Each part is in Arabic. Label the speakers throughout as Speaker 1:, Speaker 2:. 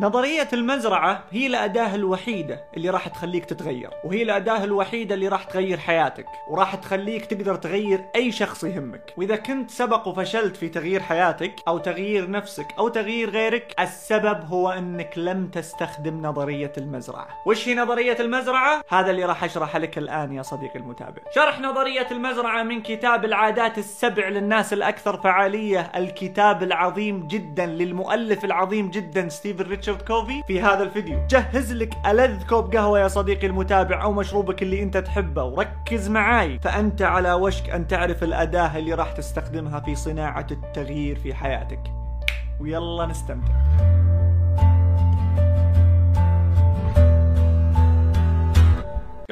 Speaker 1: نظرية المزرعة هي الأداة الوحيدة اللي راح تخليك تتغير وهي الأداة الوحيدة اللي راح تغير حياتك وراح تخليك تقدر تغير أي شخص يهمك. وإذا كنت سبق وفشلت في تغيير حياتك أو تغيير نفسك أو تغيير غيرك السبب هو أنك لم تستخدم نظرية المزرعة. وش هي نظرية المزرعة؟ هذا اللي راح أشرح لك الآن يا صديقي المتابع. شرح نظرية المزرعة من كتاب العادات السبع للناس الأكثر فعالية الكتاب العظيم جدا للمؤلف العظيم جدا ستيفن ريتشارد كوفي في هذا الفيديو. جهز لك ألذ كوب قهوة يا صديقي المتابع أو مشروبك اللي أنت تحبه. وركز معاي. فأنت على وشك أن تعرف الأداة اللي راح تستخدمها في صناعة التغيير في حياتك. ويلا نستمتع.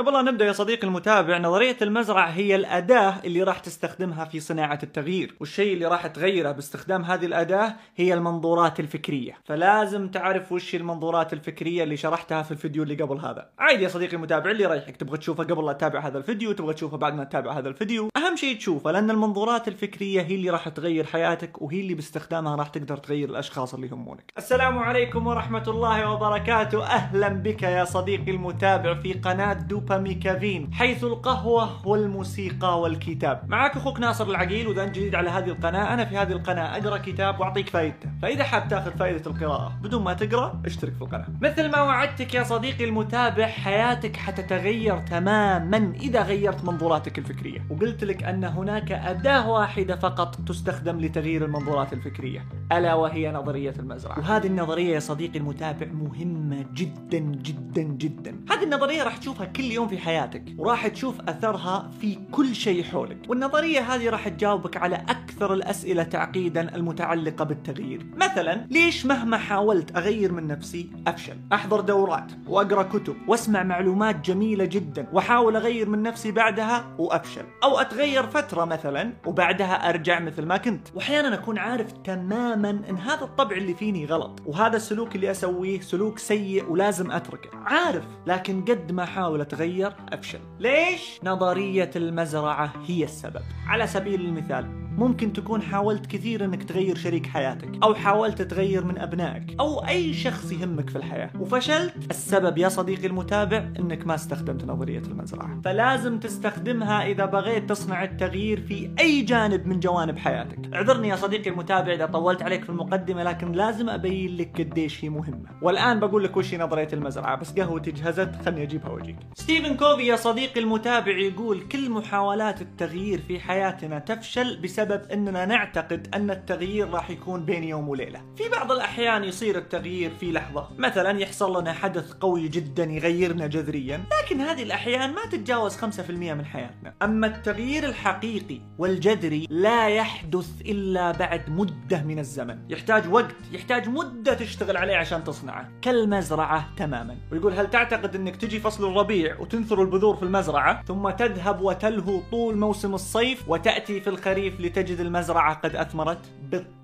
Speaker 1: قبل لا نبدأ يا صديقي المتابع نظرية المزرعة هي الأداة اللي راح تستخدمها في صناعة التغيير. والشيء اللي راح تغيره باستخدام هذه الأداة هي المنظورات الفكرية. فلازم تعرف وش المنظورات الفكرية اللي شرحتها في الفيديو اللي قبل هذا. عادي يا صديقي المتابع اللي رايحك تبغى تشوفه قبل لا تتابع هذا الفيديو تبغى تشوفه بعد ما تتابع هذا الفيديو. أهم شيء تشوفه لأن المنظورات الفكرية هي اللي راح تغير حياتك وهي اللي باستخدامها راح تقدر تغير الأشخاص اللي يهمونك. السلام عليكم ورحمة الله وبركاته. أهلا بك يا صديقي المتابع في قناة دوبامي كافين حيث القهوة والموسيقى والكتاب. معك أخوك ناصر العقيل واذا انت جديد على هذه القناة. أنا في هذه القناة أقرأ كتاب وأعطيك فائدته فإذا حاب تأخذ فائده القراءة بدون ما تقرأ اشترك في القناة. مثل ما وعدتك يا صديقي المتابع حياتك حتتغير تماما إذا غيرت منظوراتك الفكرية. وقلت لك أن هناك أداة واحدة فقط تستخدم لتغيير المنظورات الفكرية ألا وهي نظرية المزرعة. وهذه النظرية يا صديقي المتابع مهمة جدا جدا جدا. هذه النظرية راح تشوفها كل يوم في حياتك وراح تشوف أثرها في كل شيء حولك. والنظرية هذه راح تجاوبك على أكثر الأسئلة تعقيدا المتعلقة بالتغيير. مثلا ليش مهما حاولت أغير من نفسي أفشل أحضر دورات وأقرأ كتب وأسمع معلومات جميلة جدا وأحاول أغير من نفسي بعدها وأفشل. أو أتغير فترة مثلا وبعدها أرجع مثل ما كنت. واحيانا أكون عارف تماما إن هذا الطبع اللي فيني غلط وهذا السلوك اللي أسويه سلوك سيء ولازم أتركه. عارف لكن قد ما احاول اتغير افشل ليش؟ نظرية المزرعة هي السبب. على سبيل المثال ممكن تكون حاولت كثير إنك تغير شريك حياتك أو حاولت تغير من أبنائك أو أي شخص يهمك في الحياة. وفشلت. السبب يا صديقي المتابع إنك ما استخدمت نظرية المزرعه فلازم تستخدمها إذا بغيت تصنع التغيير في أي جانب من جوانب حياتك. اعذرني يا صديقي المتابع إذا طولت عليك في المقدمة لكن لازم أبين لك قديش هي مهمة. والآن بقول لك وش نظرية المزرعة بس قهوتي جهزت خلني أجيبها وأجيك. ستيفن كوفي يا صديقي المتابع يقول كل محاولات التغيير في حياتنا تفشل بسبب أننا نعتقد أن التغيير راح يكون بين يوم وليلة. في بعض الأحيان يصير التغيير في لحظة. مثلا يحصل لنا حدث قوي جدا يغيرنا جذريا لكن هذه الأحيان ما تتجاوز 5% من حياتنا. أما التغيير الحقيقي والجذري لا يحدث إلا بعد مدة من الزمن. يحتاج وقت يحتاج مدة تشتغل عليه عشان تصنعه. كالمزرعة تماما. ويقول هل تعتقد أنك تجي فصل الربيع وتنثر البذور في المزرعة؟ ثم تذهب وتلهو طول موسم الصيف وتأتي في الخريف لتجد المزرعة قد أثمرت؟ بالطبع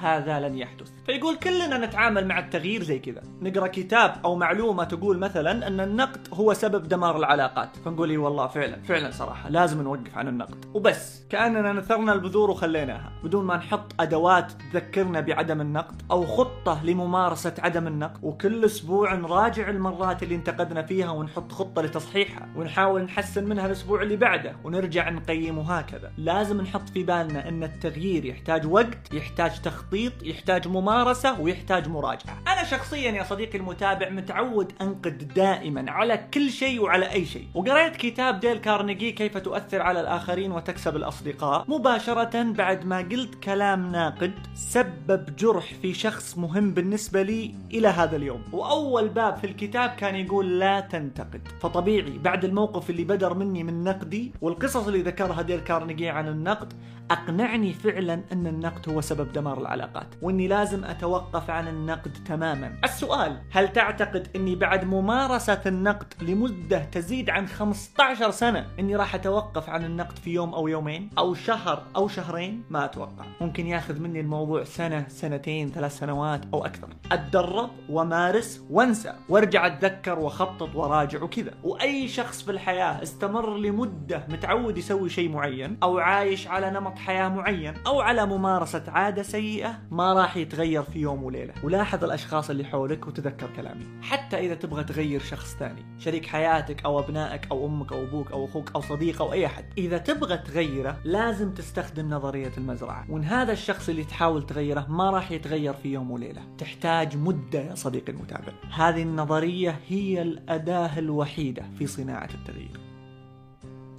Speaker 1: هذا لن يحدث. فيقول كلنا نتعامل مع التغيير زي كذا. نقرأ كتاب أو معلومة تقول مثلا أن النقد هو سبب دمار العلاقات. فنقول إي والله فعلا فعلا صراحة لازم نوقف عن النقد. وبس كأننا نثرنا البذور وخليناها. بدون ما نحط أدوات تذكرنا بعدم النقد أو خطة لممارسة عدم النقد. وكل أسبوع نراجع المرات اللي انتقدنا فيها ونحط خطة لتصحيحها. ونحاول نحسن منها الأسبوع اللي بعده. ونرجع نقيم وهكذا لازم نحط في بالنا أن التغيير يحتاج وقت يحتاج تخطيط يحتاج ممارسة ويحتاج مراجعة. أنا شخصيا يا صديقي المتابع متعود أنقد دائما على كل شيء وعلى أي شيء. وقريت كتاب ديل كارنيجي كيف تؤثر على الآخرين وتكسب الأصدقاء. مباشرة بعد ما قلت كلام ناقد سبب جرح في شخص مهم بالنسبة لي إلى هذا اليوم. وأول باب في الكتاب كان يقول لا تنتقد. فطبيعي بعد الموقف اللي بدر مني من نقدي والقصص اللي ذكرها ديل كارنيجي عن النقد أقنعني فعلا أن النقد هو سبب دمار العلاقات وإني لازم أتوقف عن النقد تماما. السؤال هل تعتقد إني بعد ممارسة النقد لمدة تزيد عن 15 سنة إني راح أتوقف عن النقد في يوم أو يومين؟ أو شهر أو شهرين؟ ما أتوقع. ممكن ياخذ مني الموضوع سنة سنتين ثلاث سنوات أو أكثر. أتدرب ومارس وأنسى وأرجع أتذكر وأخطط وراجع وكذا. وأي شخص في الحياة استمر لمدة متعود يسوي شيء معين أو عايش على نمط حياة معين أو على ممارسة عادة سيئة ما راح يتغير في يوم وليلة. ولاحظ الأشخاص اللي حولك وتذكر كلامي. حتى إذا تبغى تغير شخص ثاني شريك حياتك أو أبنائك أو أمك أو أبوك أو أخوك أو صديق أو أي أحد. إذا تبغى تغيره لازم تستخدم نظرية المزرعة. وإن هذا الشخص اللي تحاول تغيره ما راح يتغير في يوم وليلة. تحتاج مدة يا صديقي المتابع. هذه النظرية هي الأداة الوحيدة في صناعة التغيير.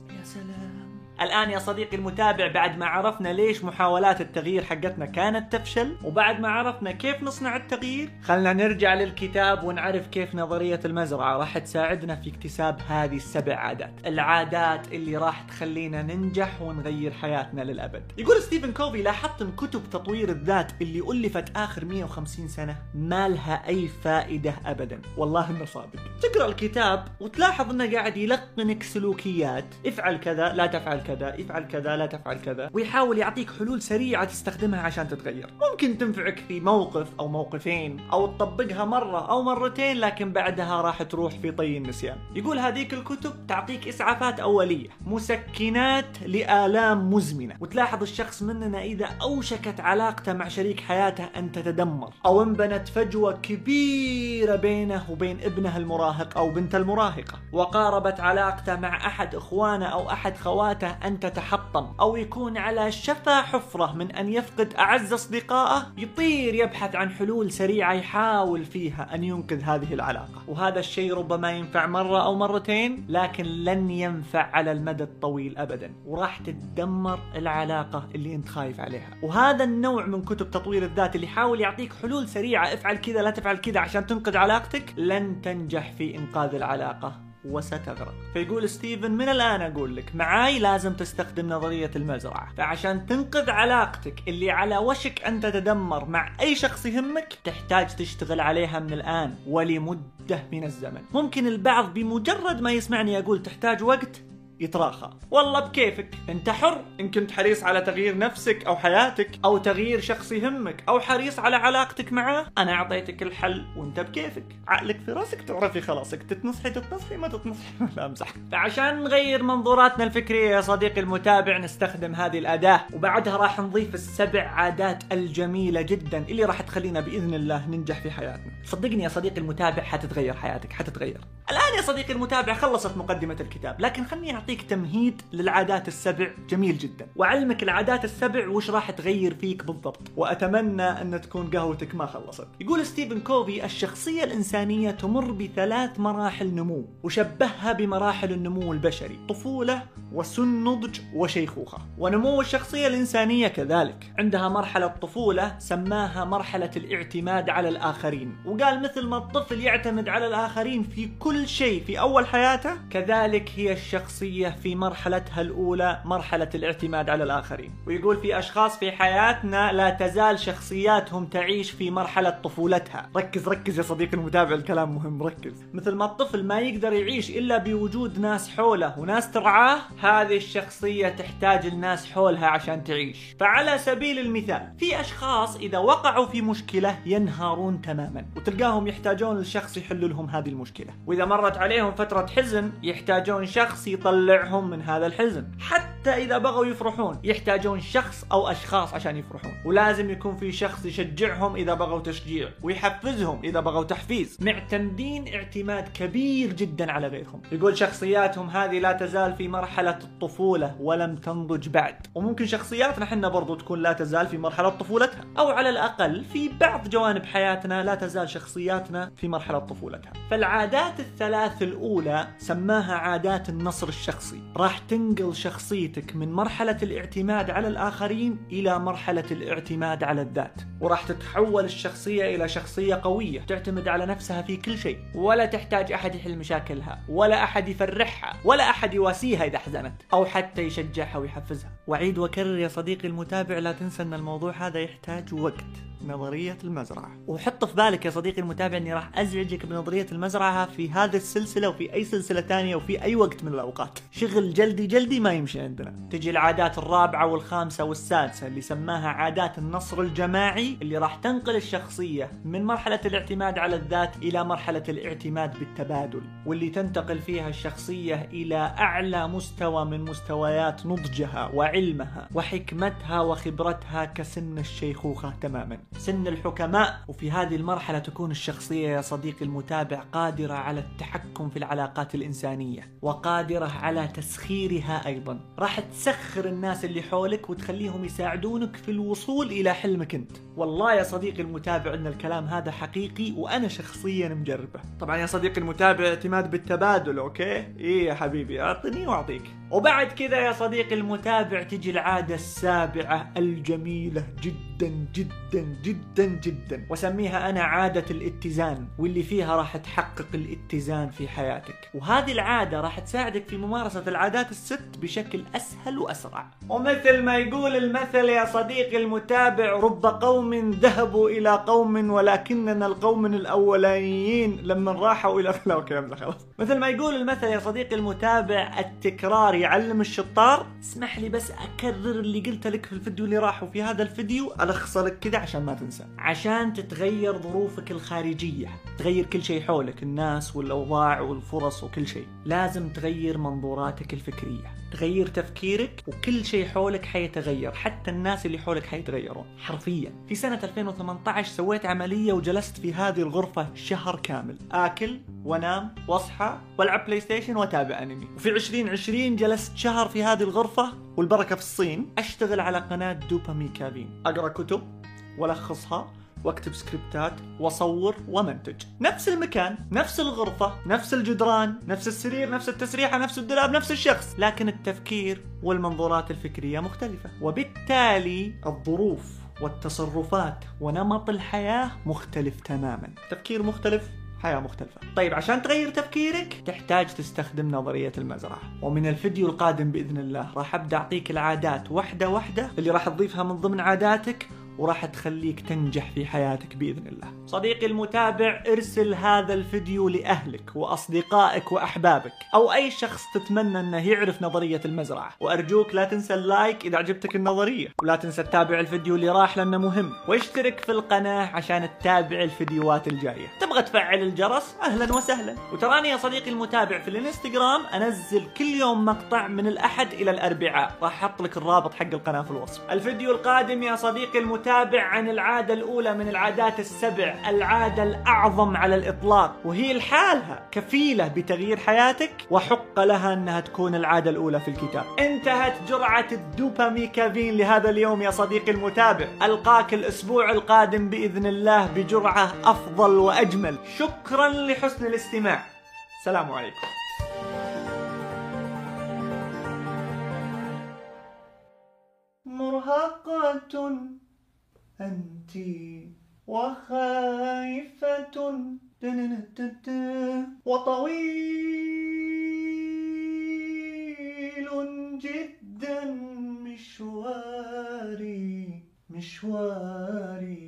Speaker 1: يا سلام. الآن يا صديقي المتابع بعد ما عرفنا ليش محاولات التغيير حقتنا كانت تفشل وبعد ما عرفنا كيف نصنع التغيير خلنا نرجع للكتاب ونعرف كيف نظرية المزرعة راح تساعدنا في اكتساب هذه السبع عادات. العادات اللي راح تخلينا ننجح ونغير حياتنا للأبد. يقول ستيفن كوفي لاحظت إن كتب تطوير الذات اللي ألفت آخر 150 سنة ما لها أي فائدة أبدا. والله إنه صادق. تقرأ الكتاب وتلاحظ إنه قاعد يلقنك سلوكيات. افعل كذا لا تفعل كذا. افعل كذا لا تفعل كذا. ويحاول يعطيك حلول سريعة تستخدمها عشان تتغير. ممكن تنفعك في موقف أو موقفين أو تطبقها مرة أو مرتين لكن بعدها راح تروح في طي النسيان. يقول هذيك الكتب تعطيك إسعافات أولية مسكنات لآلام مزمنة. وتلاحظ الشخص مننا إذا أوشكت علاقته مع شريك حياته أن تتدمر أو انبنت فجوة كبيرة بينه وبين ابنه المراهق أو بنته المراهقة. وقاربت علاقته مع أحد إخوانه أو أحد خواته أن تتحطم أو يكون على شفا حفرة من أن يفقد أعز أصدقائه. يطير يبحث عن حلول سريعة يحاول فيها أن ينقذ هذه العلاقة. وهذا الشيء ربما ينفع مرة أو مرتين لكن لن ينفع على المدى الطويل أبدا. وراح تتدمر العلاقة اللي أنت خايف عليها. وهذا النوع من كتب تطوير الذات اللي يحاول يعطيك حلول سريعة. افعل كذا لا تفعل كذا عشان تنقذ علاقتك. لن تنجح في إنقاذ العلاقة وستغرق. فيقول ستيفن من الآن أقول لك معاي لازم تستخدم نظرية المزرعة. فعشان تنقذ علاقتك اللي على وشك أن تتدمر مع أي شخص يهمك تحتاج تشتغل عليها من الآن ولمدة من الزمن. ممكن البعض بمجرد ما يسمعني أقول تحتاج وقت يتراخى. والله بكيفك. انت حر. إن كنت حريص على تغيير نفسك أو حياتك أو تغيير شخص يهمك أو حريص على علاقتك معاه أنا أعطيتك الحل وأنت بكيفك. عقلك في راسك تعرفي خلاصك. تتنصحي تتنصحي ما تتنصحي لا أمزح. فعشان نغير منظوراتنا الفكرية يا صديقي المتابع نستخدم هذه الأداة. وبعدها راح نضيف السبع عادات الجميلة جدا اللي راح تخلينا بإذن الله ننجح في حياتنا. صدقني يا صديقي المتابع حتتغير حياتك حتتغير. الآن صديقي المتابع خلصت مقدمة الكتاب لكن خلني أعطيك تمهيد للعادات السبع. جميل جدا. وأعلمك العادات السبع وش راح تغير فيك بالضبط. وأتمنى أن تكون قهوتك ما خلصت. يقول ستيفن كوفي الشخصية الإنسانية تمر بثلاث مراحل نمو وشبهها بمراحل النمو البشري طفولة وسن نضج وشيخوخة. ونمو الشخصية الإنسانية كذلك. عندها مرحلة طفوله سماها مرحلة الاعتماد على الآخرين. وقال مثل ما الطفل يعتمد على الآخرين في كل شيء في أول حياته كذلك هي الشخصية في مرحلتها الأولى مرحلة الاعتماد على الآخرين. ويقول في أشخاص في حياتنا لا تزال شخصياتهم تعيش في مرحلة طفولتها. ركز ركز يا صديقي المتابع الكلام مهم ركز. مثل ما الطفل ما يقدر يعيش إلا بوجود ناس حوله وناس ترعاه هذه الشخصية تحتاج الناس حولها عشان تعيش. فعلى سبيل المثال في أشخاص إذا وقعوا في مشكلة ينهارون تماما وتلقاهم يحتاجون لشخص يحل لهم هذه المشكلة. وإذا مرت عليهم فترة حزن يحتاجون شخص يطلعهم من هذا الحزن. حتى إذا بغوا يفرحون يحتاجون شخص أو أشخاص عشان يفرحون. ولازم يكون في شخص يشجعهم إذا بغوا تشجيع ويحفزهم إذا بغوا تحفيز. معتمدين اعتماد كبير جدا على غيرهم. يقول شخصياتهم هذه لا تزال في مرحلة الطفولة ولم تنضج بعد. وممكن شخصياتنا حنا برضو تكون لا تزال في مرحلة طفولتها. أو على الأقل في بعض جوانب حياتنا لا تزال شخصياتنا في مرحلة طفولتها. فالعادات الثلاث الأولى سماها عادات النصر الشخصي. راح تنقل شخصيتك من مرحلة الاعتماد على الآخرين إلى مرحلة الاعتماد على الذات. وراح تتحول الشخصية إلى شخصية قوية تعتمد على نفسها في كل شيء. ولا تحتاج أحد يحل مشاكلها ولا أحد يفرحها ولا أحد يواسيها إذا حزنت أو حتى يشجعها ويحفزها. وعيد وكرر يا صديقي المتابع لا تنسى أن الموضوع هذا يحتاج وقت. نظرية المزرعة. وحط في بالك يا صديقي المتابع أني راح أزعجك بنظرية المزرعة في هذه السلسلة وفي أي سلسلة ثانية وفي أي وقت من الأوقات. شغل جلدي جلدي ما يمشي عندنا. تجي العادات الرابعة والخامسة والسادسة اللي سماها عادات النصر الجماعي اللي راح تنقل الشخصية من مرحلة الاعتماد على الذات إلى مرحلة الاعتماد بالتبادل واللي تنتقل فيها الشخصية إلى أعلى مستوى من مستويات نضجها وعلمها وحكمتها وخبرتها كسن الشيخوخة تماما. سن الحكماء وفي هذه المرحلة تكون الشخصية يا صديقي المتابع قادرة على التحكم في العلاقات الإنسانية وقادرة على تسخيرها أيضا. راح تسخر الناس اللي حولك وتخليهم يساعدونك في الوصول إلى حلمك أنت. والله يا صديقي المتابع أن الكلام هذا حقيقي وأنا شخصيا مجربه. طبعا يا صديقي المتابع اعتماد بالتبادل أوكي؟ إيه يا حبيبي أعطني وأعطيك. وبعد كذا يا صديقي المتابع تجي العادة السابعة الجميلة جدا. جدا جدا جدا وسميها أنا عادة الاتزان واللي فيها راح تحقق الاتزان في حياتك. وهذه العادة راح تساعدك في ممارسة العادات الست بشكل أسهل وأسرع. ومثل ما يقول المثل يا صديقي المتابع رب قوم ذهبوا إلى قوم ولكننا القوم الأولانيين لما راحوا إلى لا أوكي خلاص. مثل ما يقول المثل يا صديقي المتابع التكرار يعلم الشطار. اسمح لي بس أكرر اللي قلت لك في الفيديو اللي راح وفي هذا الفيديو. ألخص لك كذا عشان ما تنسى. عشان تتغير ظروفك الخارجية. تغير كل شيء حولك الناس والأوضاع والفرص وكل شيء. لازم تغير منظوراتك الفكرية. تغير تفكيرك وكل شيء حولك حيتغير حتى الناس اللي حولك حيتغيرون حرفيا. في سنة 2018 سويت عملية وجلست في هذه الغرفة شهر كامل. آكل وانام وأصحى وألعب بلاي ستيشن وأتابع أنمي. وفي 2020 جلست شهر في هذه الغرفة والبركة في الصين أشتغل على قناة دوبامي كابين أقرأ كتب وألخصها واكتب سكريبتات واصور ومنتج. نفس المكان نفس الغرفة نفس الجدران نفس السرير نفس التسريحة نفس الدولاب نفس الشخص لكن التفكير والمنظورات الفكرية مختلفة. وبالتالي الظروف والتصرفات ونمط الحياة مختلف تماما. تفكير مختلف حياة مختلفة. طيب عشان تغير تفكيرك تحتاج تستخدم نظرية المزرعة. ومن الفيديو القادم بإذن الله راح أبدأ أعطيك العادات واحدة واحدة اللي راح تضيفها من ضمن عاداتك وراح تخليك تنجح في حياتك بإذن الله. صديقي المتابع ارسل هذا الفيديو لأهلك وأصدقائك وأحبابك أو أي شخص تتمنى أنه يعرف نظرية المزرعة، وأرجوك لا تنسى اللايك إذا عجبتك النظرية، ولا تنسى تتابع الفيديو اللي راح لأنه مهم، واشترك في القناة عشان تتابع الفيديوهات الجاية. تبغى تفعل الجرس؟ أهلا وسهلا. وتراني يا صديقي المتابع في الإنستغرام أنزل كل يوم مقطع من الأحد إلى الأربعاء، راح أحط لك الرابط حق القناة في الوصف. الفيديو القادم يا صديقي المتابع نتابع عن العادة الأولى من العادات السبع. العادة الأعظم على الإطلاق. وهي لحالها كفيلة بتغيير حياتك وحق لها أنها تكون العادة الأولى في الكتاب. انتهت جرعة الدوباميكافين لهذا اليوم يا صديقي المتابع. ألقاك الأسبوع القادم بإذن الله بجرعة أفضل وأجمل. شكرا لحسن الاستماع. سلام عليكم. مرهقة. أنت وخائفة وطويل جدا مشواري مشواري.